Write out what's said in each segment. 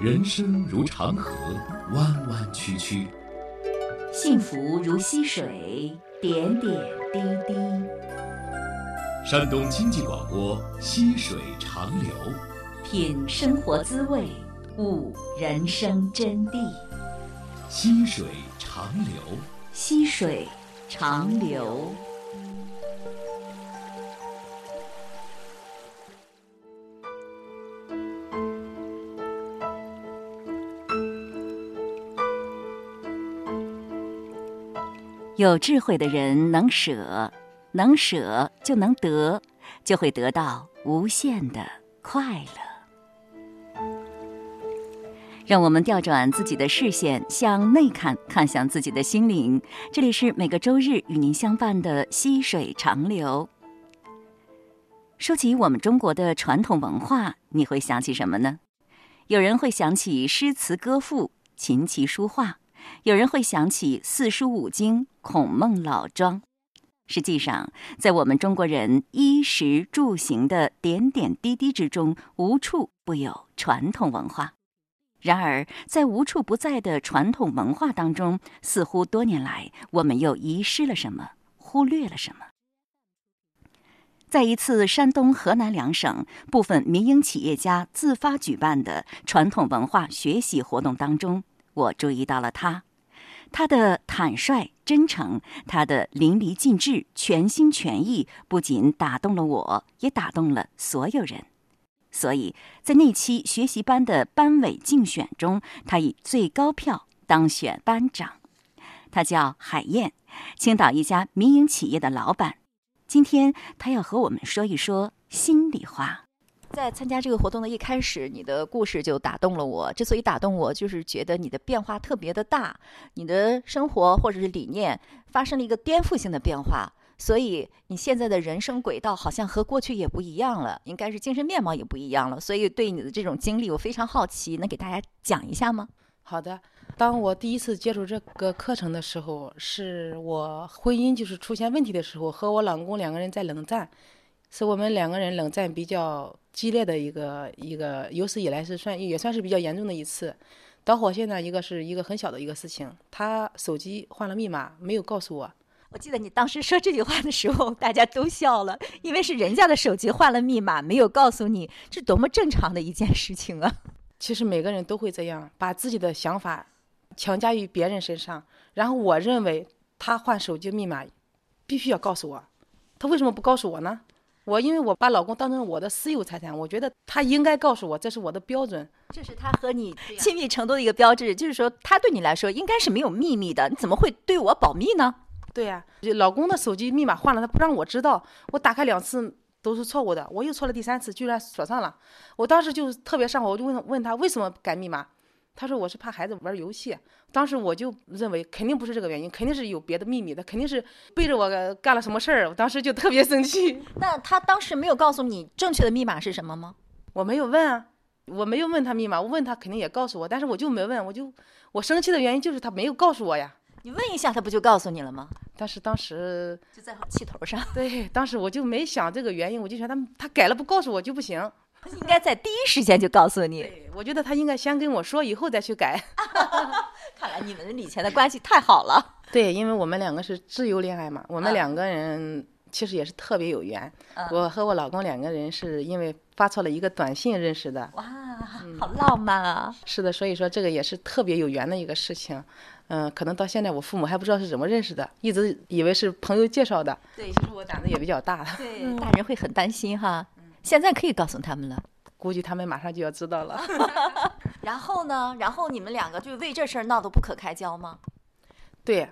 人生如长河，弯弯曲曲；幸福如溪水，点点滴滴。山东经济广播《溪水长流》，品生活滋味，悟人生真谛。溪水长流，溪水长流。有智慧的人能舍，能舍就能得，就会得到无限的快乐。让我们调转自己的视线，向内看，看向自己的心灵。这里是每个周日与您相伴的溪水长流。说起我们中国的传统文化，你会想起什么呢？有人会想起诗词歌赋、琴棋书画。有人会想起四书五经、孔孟老庄，实际上，在我们中国人衣食住行的点点滴滴之中，无处不有传统文化。然而，在无处不在的传统文化当中，似乎多年来我们又遗失了什么，忽略了什么。在一次山东、河南两省部分民营企业家自发举办的传统文化学习活动当中。我注意到了他，他的坦率真诚，他的淋漓尽致、全心全意，不仅打动了我，也打动了所有人。所以在那期学习班的班委竞选中，他以最高票当选班长。他叫海燕，青岛一家民营企业的老板。今天他要和我们说一说心里话。在参加这个活动的一开始，你的故事就打动了我。之所以打动我，就是觉得你的变化特别的大，你的生活或者是理念发生了一个颠覆性的变化，所以你现在的人生轨道好像和过去也不一样了，应该是精神面貌也不一样了。所以对你的这种经历，我非常好奇，能给大家讲一下吗？好的，当我第一次接触这个课程的时候，是我婚姻就是出现问题的时候，和我老公两个人在冷战。是我们两个人冷战比较激烈的一个一个有史以来是算也算是比较严重的一次导火线呢。一个是一个很小的一个事情，他手机换了密码没有告诉我。我记得你当时说这句话的时候，大家都笑了，因为是人家的手机换了密码没有告诉你，这多么正常的一件事情啊！其实每个人都会这样，把自己的想法强加于别人身上。然后我认为他换手机密码必须要告诉我，他为什么不告诉我呢？我因为我把老公当成我的私有财产，我觉得他应该告诉我，这是我的标准。这是他和你亲密程度的一个标志，就是说他对你来说应该是没有秘密的，你怎么会对我保密呢？对呀，老公的手机密码换了，他不让我知道，我打开两次都是错误的，我又错了第三次，居然锁上了。我当时就特别上火，我就问问他为什么改密码。他说：“我是怕孩子玩游戏。”当时我就认为肯定不是这个原因，肯定是有别的秘密的，肯定是背着我干了什么事儿。我当时就特别生气。那他当时没有告诉你正确的密码是什么吗？我没有问啊，我没有问他密码。我问他肯定也告诉我，但是我就没问。我就我生气的原因就是他没有告诉我呀。你问一下，他不就告诉你了吗？但是当时就在气头上。对，当时我就没想这个原因，我就觉得他他改了不告诉我就不行。应该在第一时间就告诉你。我觉得他应该先跟我说，以后再去改。看来你们以前的关系太好了。对，因为我们两个是自由恋爱嘛，我们两个人其实也是特别有缘。我和我老公两个人是因为发错了一个短信认识的。哇，好浪漫啊！是的，所以说这个也是特别有缘的一个事情。嗯，可能到现在我父母还不知道是怎么认识的，一直以为是朋友介绍的。对，其实我胆子也比较大。对，大人会很担心哈。现在可以告诉他们了，估计他们马上就要知道了。然后呢？然后你们两个就为这事儿闹得不可开交吗？对，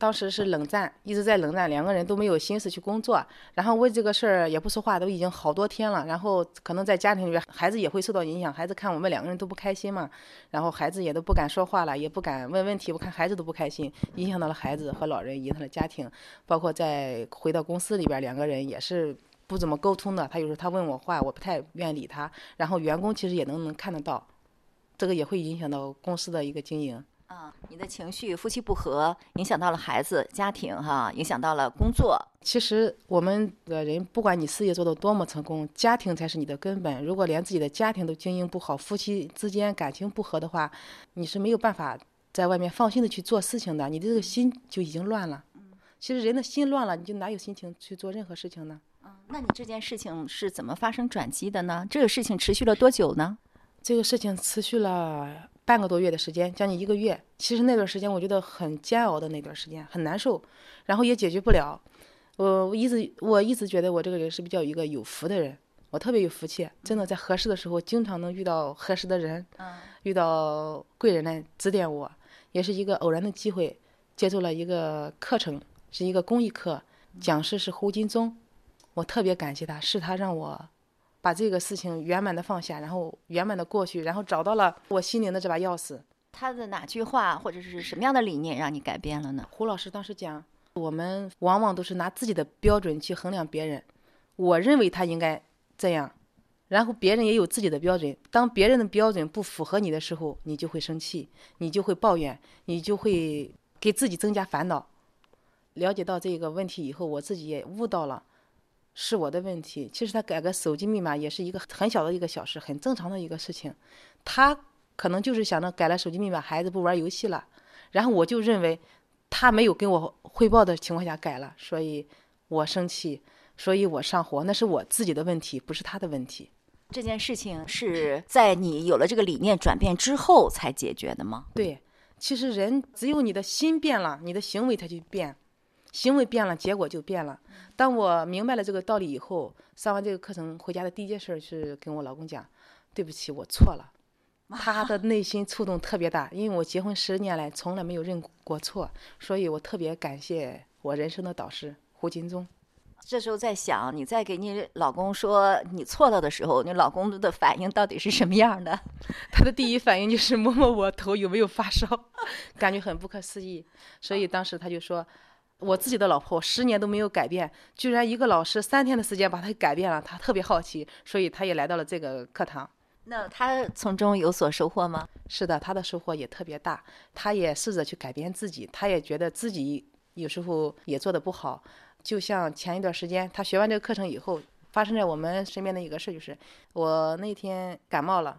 当时是冷战，一直在冷战，两个人都没有心思去工作，然后为这个事儿也不说话，都已经好多天了。然后可能在家庭里边，孩子也会受到影响，孩子看我们两个人都不开心嘛，然后孩子也都不敢说话了，也不敢问问题。我看孩子都不开心，影响到了孩子和老人，影响了家庭，包括在回到公司里边，两个人也是。不怎么沟通的，他有时候他问我话，我不太愿意理他。然后员工其实也能能看得到，这个也会影响到公司的一个经营。啊，你的情绪、夫妻不和，影响到了孩子、家庭，哈，影响到了工作。其实我们的人，不管你事业做得多么成功，家庭才是你的根本。如果连自己的家庭都经营不好，夫妻之间感情不和的话，你是没有办法在外面放心的去做事情的。你的这个心就已经乱了。其实人的心乱了，你就哪有心情去做任何事情呢？嗯，那你这件事情是怎么发生转机的呢？这个事情持续了多久呢？这个事情持续了半个多月的时间，将近一个月。其实那段时间我觉得很煎熬的那段时间，很难受，然后也解决不了。我一直我一直觉得我这个人是比较一个有福的人，我特别有福气，真的在合适的时候经常能遇到合适的人，遇到贵人来指点我，也是一个偶然的机会，接触了一个课程。是一个公益课，讲师是胡金宗，我特别感谢他，是他让我把这个事情圆满的放下，然后圆满的过去，然后找到了我心灵的这把钥匙。他的哪句话或者是什么样的理念让你改变了呢？胡老师当时讲，我们往往都是拿自己的标准去衡量别人，我认为他应该这样，然后别人也有自己的标准，当别人的标准不符合你的时候，你就会生气，你就会抱怨，你就会给自己增加烦恼。了解到这个问题以后，我自己也悟到了，是我的问题。其实他改个手机密码也是一个很小的一个小事，很正常的一个事情。他可能就是想着改了手机密码，孩子不玩游戏了。然后我就认为他没有跟我汇报的情况下改了，所以我生气，所以我上火。那是我自己的问题，不是他的问题。这件事情是在你有了这个理念转变之后才解决的吗？对，其实人只有你的心变了，你的行为才去变。行为变了，结果就变了。当我明白了这个道理以后，上完这个课程回家的第一件事是跟我老公讲：“对不起，我错了。”他的内心触动特别大，因为我结婚十年来从来没有认过错，所以我特别感谢我人生的导师胡金忠。这时候在想，你在给你老公说你错了的时候，你老公的反应到底是什么样的？他的第一反应就是摸摸我头有没有发烧，感觉很不可思议。所以当时他就说。我自己的老婆十年都没有改变，居然一个老师三天的时间把她改变了，她特别好奇，所以她也来到了这个课堂。那她从中有所收获吗？是的，她的收获也特别大。她也试着去改变自己，她也觉得自己有时候也做的不好。就像前一段时间，她学完这个课程以后，发生在我们身边的一个事就是，我那天感冒了，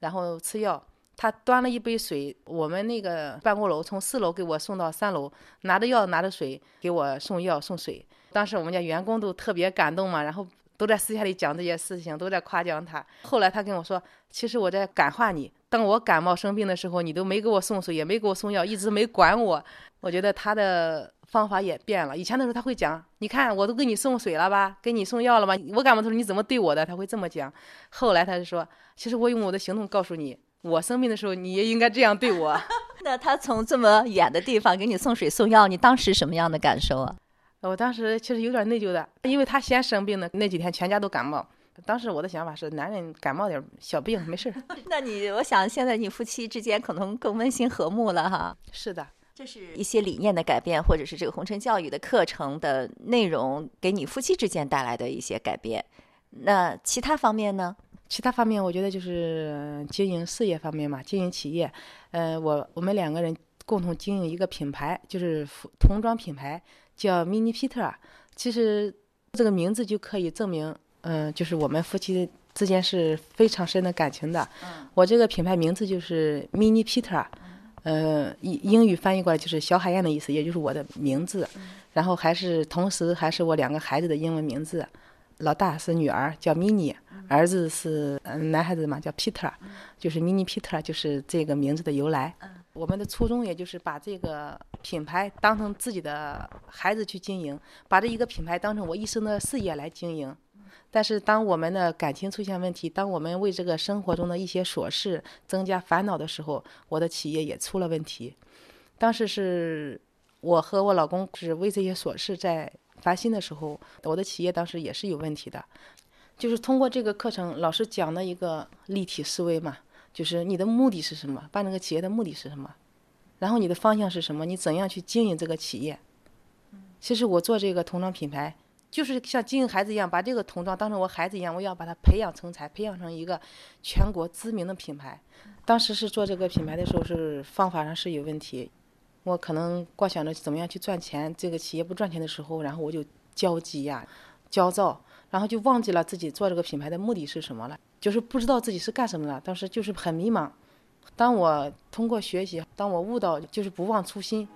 然后吃药。他端了一杯水，我们那个办公楼从四楼给我送到三楼，拿着药拿着水给我送药送水。当时我们家员工都特别感动嘛，然后都在私下里讲这些事情，都在夸奖他。后来他跟我说，其实我在感化你。当我感冒生病的时候，你都没给我送水，也没给我送药，一直没管我。我觉得他的方法也变了。以前的时候他会讲，你看我都给你送水了吧，给你送药了吧，我感冒的时候你怎么对我的？他会这么讲。后来他就说，其实我用我的行动告诉你。我生病的时候，你也应该这样对我。那他从这么远的地方给你送水送药，你当时什么样的感受啊？我当时其实有点内疚的，因为他先生病的那几天，全家都感冒。当时我的想法是，男人感冒点小病没事儿。那你，我想现在你夫妻之间可能更温馨和睦了哈。是的，这是一些理念的改变，或者是这个红尘教育的课程的内容给你夫妻之间带来的一些改变。那其他方面呢？其他方面，我觉得就是经营事业方面嘛，经营企业。呃，我我们两个人共同经营一个品牌，就是童装品牌，叫 Mini Peter。其实这个名字就可以证明，嗯，就是我们夫妻之间是非常深的感情的。我这个品牌名字就是 Mini Peter，呃，英英语翻译过来就是小海燕的意思，也就是我的名字。然后还是同时还是我两个孩子的英文名字。老大是女儿，叫 Mini，儿子是嗯男孩子嘛，叫 Peter，就是 Mini Peter，就是这个名字的由来。我们的初衷也就是把这个品牌当成自己的孩子去经营，把这一个品牌当成我一生的事业来经营。但是当我们的感情出现问题，当我们为这个生活中的一些琐事增加烦恼的时候，我的企业也出了问题。当时是我和我老公是为这些琐事在。烦心的时候，我的企业当时也是有问题的，就是通过这个课程，老师讲的一个立体思维嘛，就是你的目的是什么，办这个企业的目的是什么，然后你的方向是什么，你怎样去经营这个企业。其实我做这个童装品牌，就是像经营孩子一样，把这个童装当成我孩子一样，我要把它培养成才，培养成一个全国知名的品牌。当时是做这个品牌的时候，是方法上是有问题。我可能光想着怎么样去赚钱，这个企业不赚钱的时候，然后我就焦急呀、焦躁，然后就忘记了自己做这个品牌的目的是什么了，就是不知道自己是干什么的。当时就是很迷茫。当我通过学习，当我悟到就是不忘初心。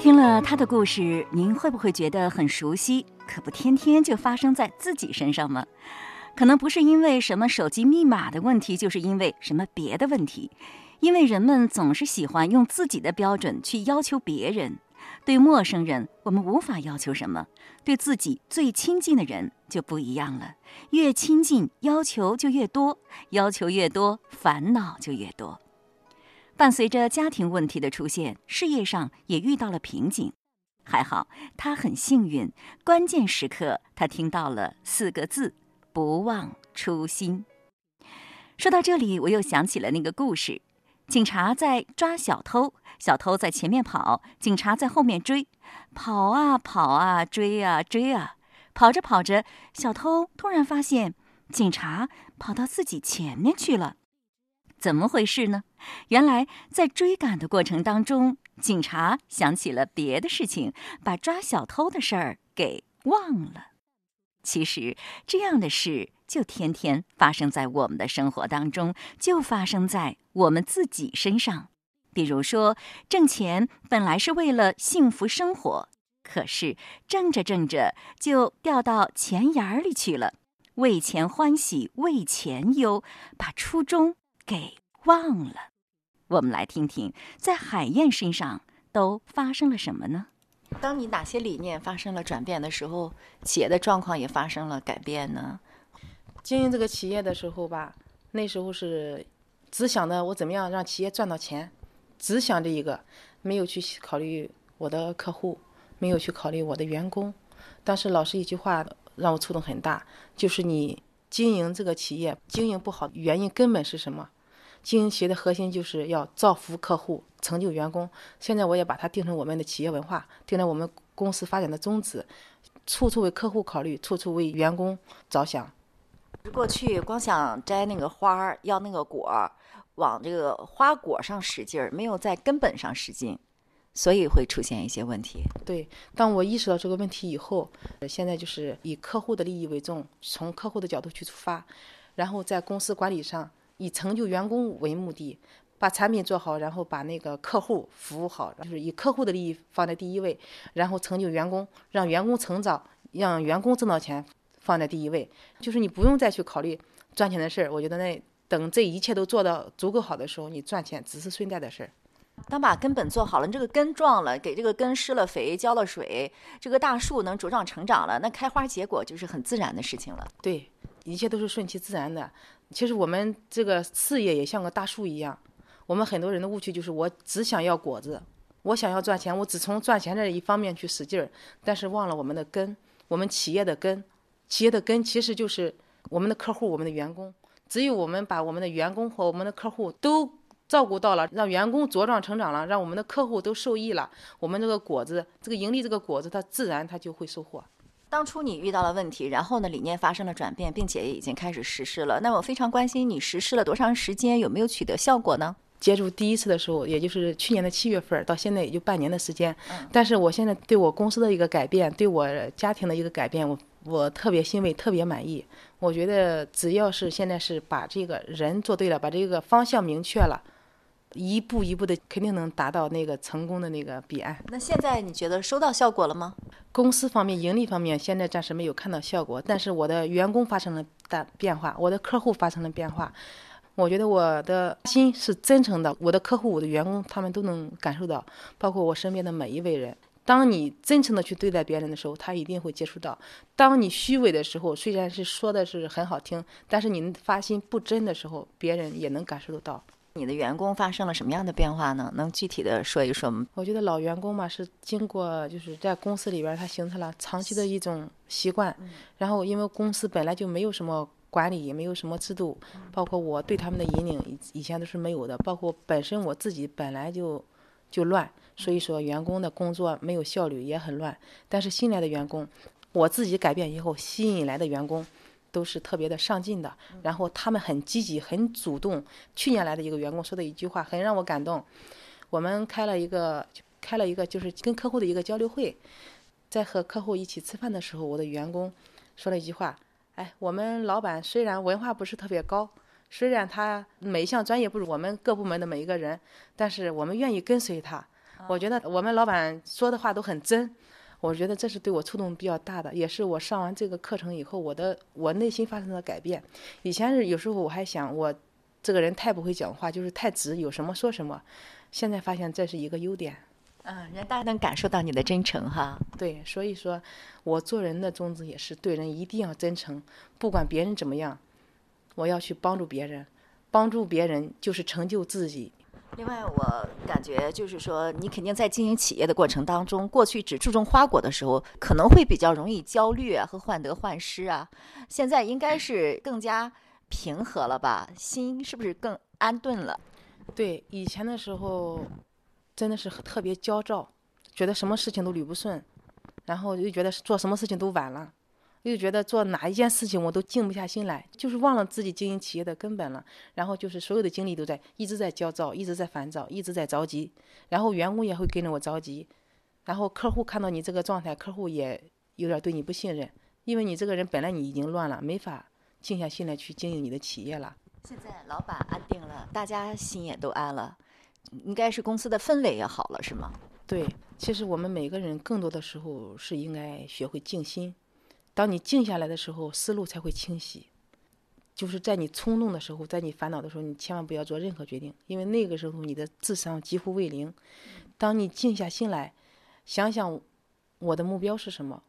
听了他的故事，您会不会觉得很熟悉？可不天天就发生在自己身上吗？可能不是因为什么手机密码的问题，就是因为什么别的问题。因为人们总是喜欢用自己的标准去要求别人。对陌生人，我们无法要求什么；对自己最亲近的人就不一样了。越亲近，要求就越多；要求越多，烦恼就越多。伴随着家庭问题的出现，事业上也遇到了瓶颈。还好他很幸运，关键时刻他听到了四个字：不忘初心。说到这里，我又想起了那个故事：警察在抓小偷，小偷在前面跑，警察在后面追，跑啊跑啊，追啊追啊，跑着跑着，小偷突然发现警察跑到自己前面去了。怎么回事呢？原来在追赶的过程当中，警察想起了别的事情，把抓小偷的事儿给忘了。其实这样的事就天天发生在我们的生活当中，就发生在我们自己身上。比如说，挣钱本来是为了幸福生活，可是挣着挣着就掉到钱眼儿里去了，为钱欢喜为钱忧，把初衷。给忘了，我们来听听，在海燕身上都发生了什么呢？当你哪些理念发生了转变的时候，企业的状况也发生了改变呢？经营这个企业的时候吧，那时候是只想着我怎么样让企业赚到钱，只想这一个，没有去考虑我的客户，没有去考虑我的员工。当时老师一句话让我触动很大，就是你经营这个企业经营不好，原因根本是什么？经营企业的核心就是要造福客户、成就员工。现在我也把它定成我们的企业文化，定成我们公司发展的宗旨，处处为客户考虑，处处为员工着想。过去光想摘那个花儿，要那个果儿，往这个花果上使劲儿，没有在根本上使劲，所以会出现一些问题。对，当我意识到这个问题以后，现在就是以客户的利益为重，从客户的角度去出发，然后在公司管理上。以成就员工为目的，把产品做好，然后把那个客户服务好，就是以客户的利益放在第一位，然后成就员工，让员工成长，让员工挣到钱放在第一位。就是你不用再去考虑赚钱的事儿，我觉得那等这一切都做到足够好的时候，你赚钱只是顺带的事儿。当把根本做好了，你这个根壮了，给这个根施了肥、浇了水，这个大树能茁壮成长了，那开花结果就是很自然的事情了。对，一切都是顺其自然的。其实我们这个事业也像个大树一样，我们很多人的误区就是我只想要果子，我想要赚钱，我只从赚钱这一方面去使劲儿，但是忘了我们的根，我们企业的根，企业的根其实就是我们的客户，我们的员工。只有我们把我们的员工和我们的客户都照顾到了，让员工茁壮成长了，让我们的客户都受益了，我们这个果子，这个盈利这个果子，它自然它就会收获。当初你遇到了问题，然后呢，理念发生了转变，并且已经开始实施了。那我非常关心你实施了多长时间，有没有取得效果呢？接触第一次的时候，也就是去年的七月份，到现在也就半年的时间。嗯。但是我现在对我公司的一个改变，对我家庭的一个改变，我我特别欣慰，特别满意。我觉得只要是现在是把这个人做对了，把这个方向明确了。一步一步的，肯定能达到那个成功的那个彼岸。那现在你觉得收到效果了吗？公司方面盈利方面，现在暂时没有看到效果，但是我的员工发生了大变化，我的客户发生了变化。我觉得我的心是真诚的，我的客户、我的员工他们都能感受到，包括我身边的每一位人。当你真诚的去对待别人的时候，他一定会接触到；当你虚伪的时候，虽然是说的是很好听，但是你发心不真的时候，别人也能感受得到。你的员工发生了什么样的变化呢？能具体的说一说吗？我觉得老员工嘛，是经过就是在公司里边，他形成了长期的一种习惯。然后，因为公司本来就没有什么管理，也没有什么制度，包括我对他们的引领以以前都是没有的。包括本身我自己本来就就乱，所以说员工的工作没有效率，也很乱。但是新来的员工，我自己改变以后，吸引来的员工都是特别的上进的，然后他们很积极、很主动。去年来的一个员工说的一句话很让我感动，我们开了一个开了一个就是跟客户的一个交流会，在和客户一起吃饭的时候，我的员工说了一句话。哎，我们老板虽然文化不是特别高，虽然他每一项专业不如我们各部门的每一个人，但是我们愿意跟随他。我觉得我们老板说的话都很真，我觉得这是对我触动比较大的，也是我上完这个课程以后，我的我内心发生的改变。以前是有时候我还想我这个人太不会讲话，就是太直，有什么说什么。现在发现这是一个优点。嗯，人大家能感受到你的真诚哈。对，所以说，我做人的宗旨也是对人一定要真诚，不管别人怎么样，我要去帮助别人，帮助别人就是成就自己。另外，我感觉就是说，你肯定在经营企业的过程当中，过去只注重花果的时候，可能会比较容易焦虑啊和患得患失啊。现在应该是更加平和了吧？心是不是更安顿了？对，以前的时候。真的是特别焦躁，觉得什么事情都捋不顺，然后又觉得做什么事情都晚了，又觉得做哪一件事情我都静不下心来，就是忘了自己经营企业的根本了。然后就是所有的精力都在一直在焦躁，一直在烦躁，一直在着急。然后员工也会跟着我着急，然后客户看到你这个状态，客户也有点对你不信任，因为你这个人本来你已经乱了，没法静下心来去经营你的企业了。现在老板安定了，大家心也都安了。应该是公司的氛围也好了，是吗？对，其实我们每个人更多的时候是应该学会静心。当你静下来的时候，思路才会清晰。就是在你冲动的时候，在你烦恼的时候，你千万不要做任何决定，因为那个时候你的智商几乎为零。当你静下心来，想想我的目标是什么，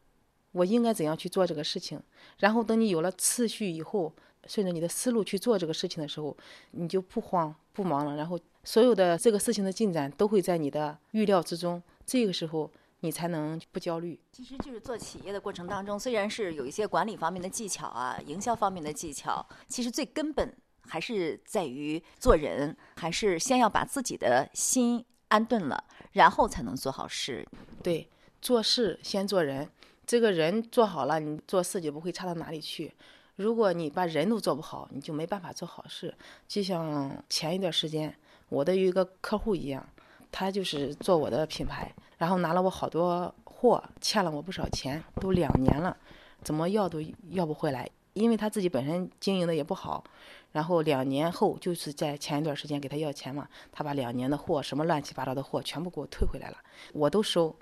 我应该怎样去做这个事情，然后等你有了次序以后，顺着你的思路去做这个事情的时候，你就不慌不忙了，然后。所有的这个事情的进展都会在你的预料之中，这个时候你才能不焦虑。其实就是做企业的过程当中，虽然是有一些管理方面的技巧啊，营销方面的技巧，其实最根本还是在于做人，还是先要把自己的心安顿了，然后才能做好事。对，做事先做人，这个人做好了，你做事就不会差到哪里去。如果你把人都做不好，你就没办法做好事。就像前一段时间。我的有一个客户一样，他就是做我的品牌，然后拿了我好多货，欠了我不少钱，都两年了，怎么要都要不回来。因为他自己本身经营的也不好，然后两年后就是在前一段时间给他要钱嘛，他把两年的货什么乱七八糟的货全部给我退回来了，我都收。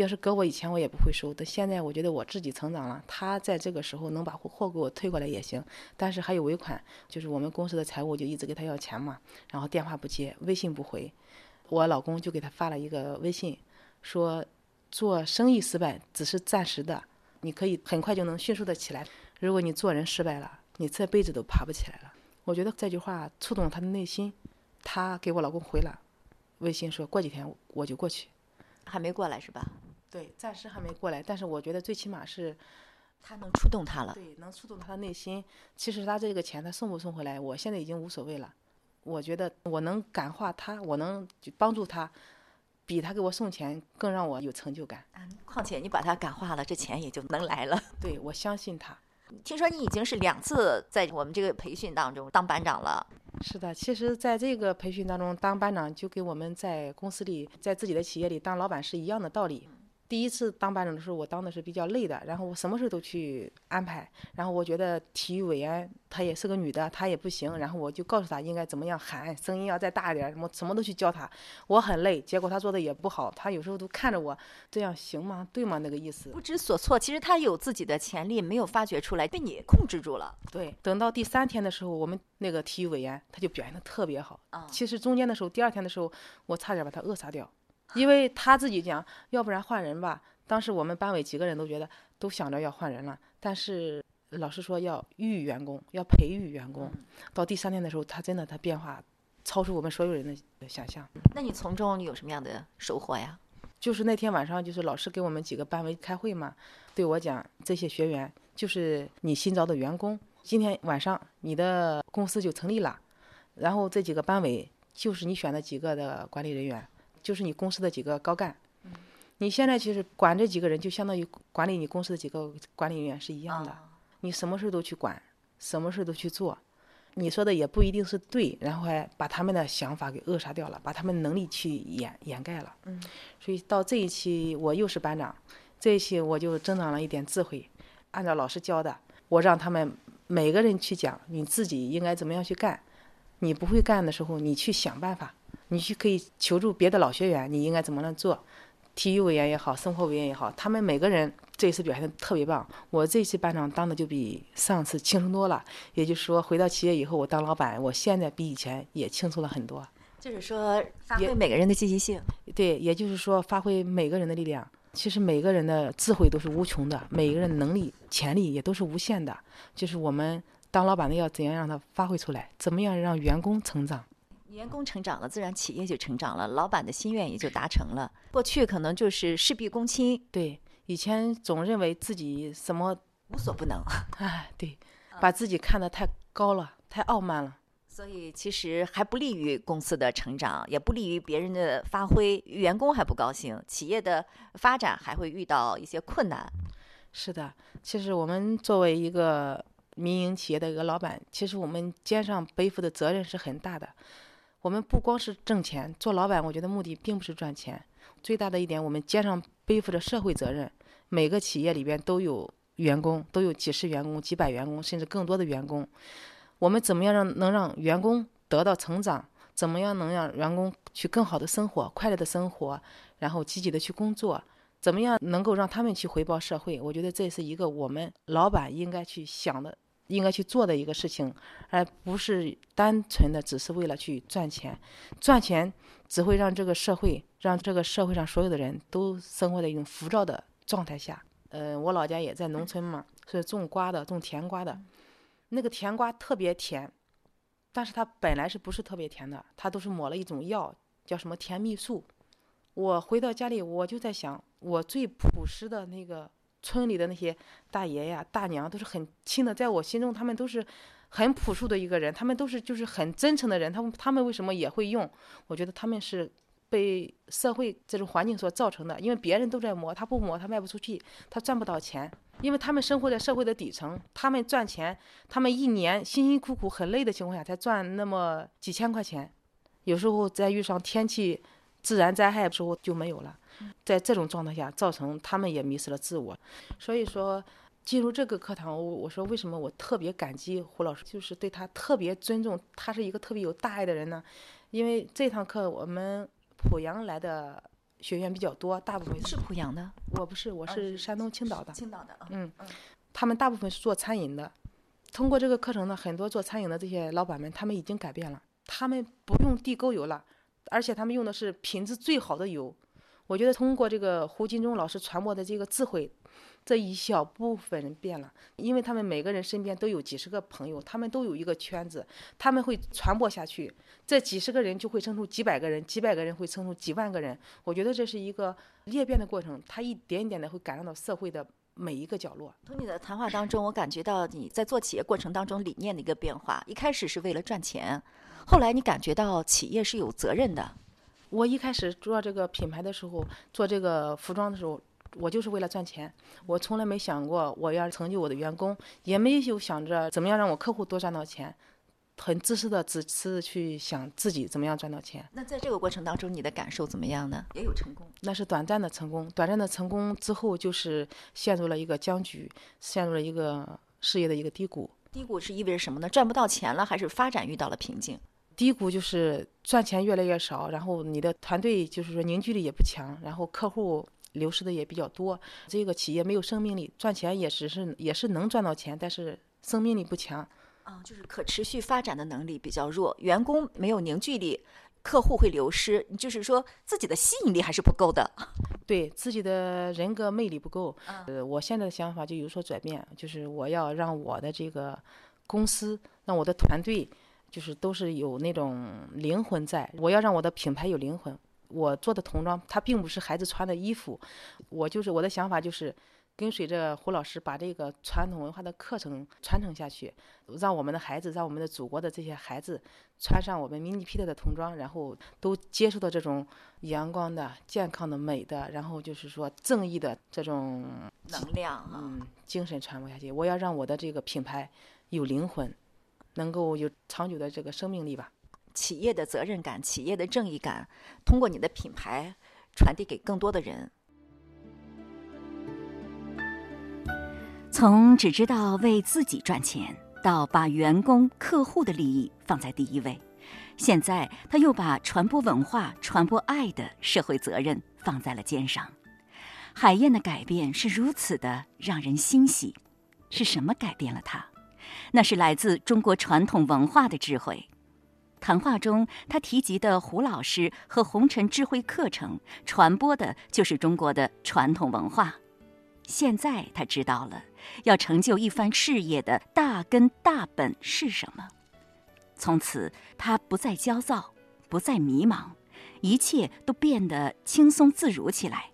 要是搁我以前，我也不会收。但现在我觉得我自己成长了，他在这个时候能把货给我退过来也行。但是还有尾款，就是我们公司的财务就一直给他要钱嘛，然后电话不接，微信不回。我老公就给他发了一个微信，说做生意失败只是暂时的，你可以很快就能迅速的起来。如果你做人失败了，你这辈子都爬不起来了。我觉得这句话触动了他的内心，他给我老公回了微信，说过几天我就过去。还没过来是吧？对，暂时还没过来。但是我觉得最起码是，他能触动他了。对，能触动他的内心。其实他这个钱他送不送回来，我现在已经无所谓了。我觉得我能感化他，我能帮助他，比他给我送钱更让我有成就感。嗯，况且你把他感化了，这钱也就能来了。对，我相信他。听说你已经是两次在我们这个培训当中当班长了。是的，其实在这个培训当中当班长，就跟我们在公司里、在自己的企业里当老板是一样的道理。第一次当班长的时候，我当的是比较累的，然后我什么事都去安排。然后我觉得体育委员她也是个女的，她也不行。然后我就告诉她应该怎么样喊，声音要再大一点，什么什么都去教她。我很累，结果她做的也不好。她有时候都看着我，这样行吗？对吗？那个意思。不知所措，其实她有自己的潜力，没有发掘出来，被你控制住了。对，等到第三天的时候，我们那个体育委员她就表现的特别好。其实中间的时候，第二天的时候，我差点把她扼杀掉。因为他自己讲，要不然换人吧。当时我们班委几个人都觉得，都想着要换人了。但是老师说要育员工，要培育员工。到第三天的时候，他真的他变化超出我们所有人的想象。那你从中有什么样的收获呀？就是那天晚上，就是老师给我们几个班委开会嘛，对我讲，这些学员就是你新招的员工，今天晚上你的公司就成立了，然后这几个班委就是你选的几个的管理人员。就是你公司的几个高干。你现在其实管这几个人，就相当于管理你公司的几个管理人员是一样的。你什么事都去管，什么事都去做。你说的也不一定是对，然后还把他们的想法给扼杀掉了，把他们能力去掩掩盖了。嗯。所以到这一期，我又是班长，这一期我就增长了一点智慧，按照老师教的，我让他们每个人去讲你自己应该怎么样去干。你不会干的时候，你去想办法，你去可以求助别的老学员，你应该怎么样做。体育委员也好，生活委员也好，他们每个人这一次表现的特别棒。我这次班长当的就比上次轻松多了。也就是说，回到企业以后，我当老板，我现在比以前也轻松了很多。就是说，发挥每个人的积极性。对，也就是说，发挥每个人的力量。其实每个人的智慧都是无穷的，每个人能力、潜力也都是无限的。就是我们当老板的要怎样让他发挥出来，怎么样让员工成长。员工成长了，自然企业就成长了，老板的心愿也就达成了。过去可能就是事必躬亲，对，以前总认为自己什么无所不能，哎，对，把自己看得太高了，太傲慢了，所以其实还不利于公司的成长，也不利于别人的发挥，员工还不高兴，企业的发展还会遇到一些困难。是的，其实我们作为一个民营企业的一个老板，其实我们肩上背负的责任是很大的。我们不光是挣钱，做老板，我觉得目的并不是赚钱。最大的一点，我们肩上背负着社会责任。每个企业里边都有员工，都有几十员工、几百员工，甚至更多的员工。我们怎么样让能让员工得到成长？怎么样能让员工去更好的生活、快乐的生活，然后积极的去工作？怎么样能够让他们去回报社会？我觉得这是一个我们老板应该去想的。应该去做的一个事情，而不是单纯的只是为了去赚钱。赚钱只会让这个社会，让这个社会上所有的人都生活在一种浮躁的状态下。呃，我老家也在农村嘛，是种瓜的，种甜瓜的。那个甜瓜特别甜，但是它本来是不是特别甜的？它都是抹了一种药，叫什么甜蜜素。我回到家里，我就在想，我最朴实的那个。村里的那些大爷呀、大娘都是很亲的，在我心中，他们都是很朴素的一个人，他们都是就是很真诚的人。他们他们为什么也会用？我觉得他们是被社会这种环境所造成的，因为别人都在磨，他不磨，他卖不出去，他赚不到钱。因为他们生活在社会的底层，他们赚钱，他们一年辛辛苦苦很累的情况下才赚那么几千块钱，有时候再遇上天气。自然灾害的时候就没有了，在这种状态下，造成他们也迷失了自我。所以说，进入这个课堂，我我说为什么我特别感激胡老师，就是对他特别尊重，他是一个特别有大爱的人呢。因为这堂课我们濮阳来的学员比较多，大部分是濮阳的，我不是，我是山东青岛的。青岛的，嗯，他们大部分是做餐饮的。通过这个课程呢，很多做餐饮的这些老板们，他们已经改变了，他们不用地沟油了。而且他们用的是品质最好的油，我觉得通过这个胡金忠老师传播的这个智慧，这一小部分人变了，因为他们每个人身边都有几十个朋友，他们都有一个圈子，他们会传播下去，这几十个人就会生出几百个人，几百个人会生出几万个人。我觉得这是一个裂变的过程，它一点一点的会感染到社会的每一个角落。从你的谈话当中，我感觉到你在做企业过程当中理念的一个变化，一开始是为了赚钱。后来你感觉到企业是有责任的。我一开始做这个品牌的时候，做这个服装的时候，我就是为了赚钱。我从来没想过我要成就我的员工，也没有想着怎么样让我客户多赚到钱，很自私的只是去想自己怎么样赚到钱。那在这个过程当中，你的感受怎么样呢？也有成功？那是短暂的成功，短暂的成功之后就是陷入了一个僵局，陷入了一个事业的一个低谷。低谷是意味着什么呢？赚不到钱了，还是发展遇到了瓶颈？低谷就是赚钱越来越少，然后你的团队就是说凝聚力也不强，然后客户流失的也比较多，这个企业没有生命力，赚钱也只是也是能赚到钱，但是生命力不强。啊，就是可持续发展的能力比较弱，员工没有凝聚力，客户会流失，就是说自己的吸引力还是不够的。对自己的人格魅力不够。呃，我现在的想法就有所转变，就是我要让我的这个公司，让我的团队。就是都是有那种灵魂在，我要让我的品牌有灵魂。我做的童装，它并不是孩子穿的衣服，我就是我的想法就是，跟随着胡老师把这个传统文化的课程传承下去，让我们的孩子，让我们的祖国的这些孩子穿上我们明尼皮特的童装，然后都接受到这种阳光的、健康的、美的，然后就是说正义的这种能量啊，嗯精神传播下去。我要让我的这个品牌有灵魂，能够有长久的这个生命力吧。企业的责任感、企业的正义感，通过你的品牌传递给更多的人。从只知道为自己赚钱，到把员工、客户的利益放在第一位，现在他又把传播文化、传播爱的社会责任放在了肩上。海燕的改变是如此的让人欣喜，是什么改变了他？那是来自中国传统文化的智慧。谈话中，他提及的胡老师和红尘智慧课程，传播的就是中国的传统文化。现在他知道了，要成就一番事业的大根大本是什么。从此，他不再焦躁，不再迷茫，一切都变得轻松自如起来。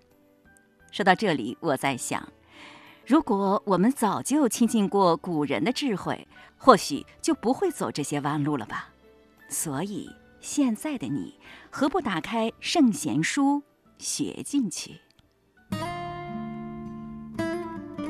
说到这里，我在想，如果我们早就亲近过古人的智慧，或许就不会走这些弯路了吧。所以，现在的你，何不打开圣贤书，学进去？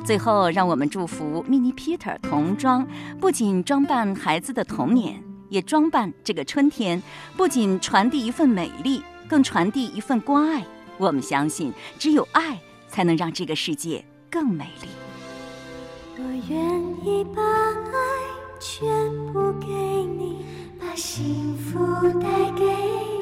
最后，让我们祝福 Mini Peter 童装，不仅装扮孩子的童年，也装扮这个春天。不仅传递一份美丽，更传递一份关爱。我们相信，只有爱，才能让这个世界更美丽。我愿意把爱全部给你，把幸福带给你。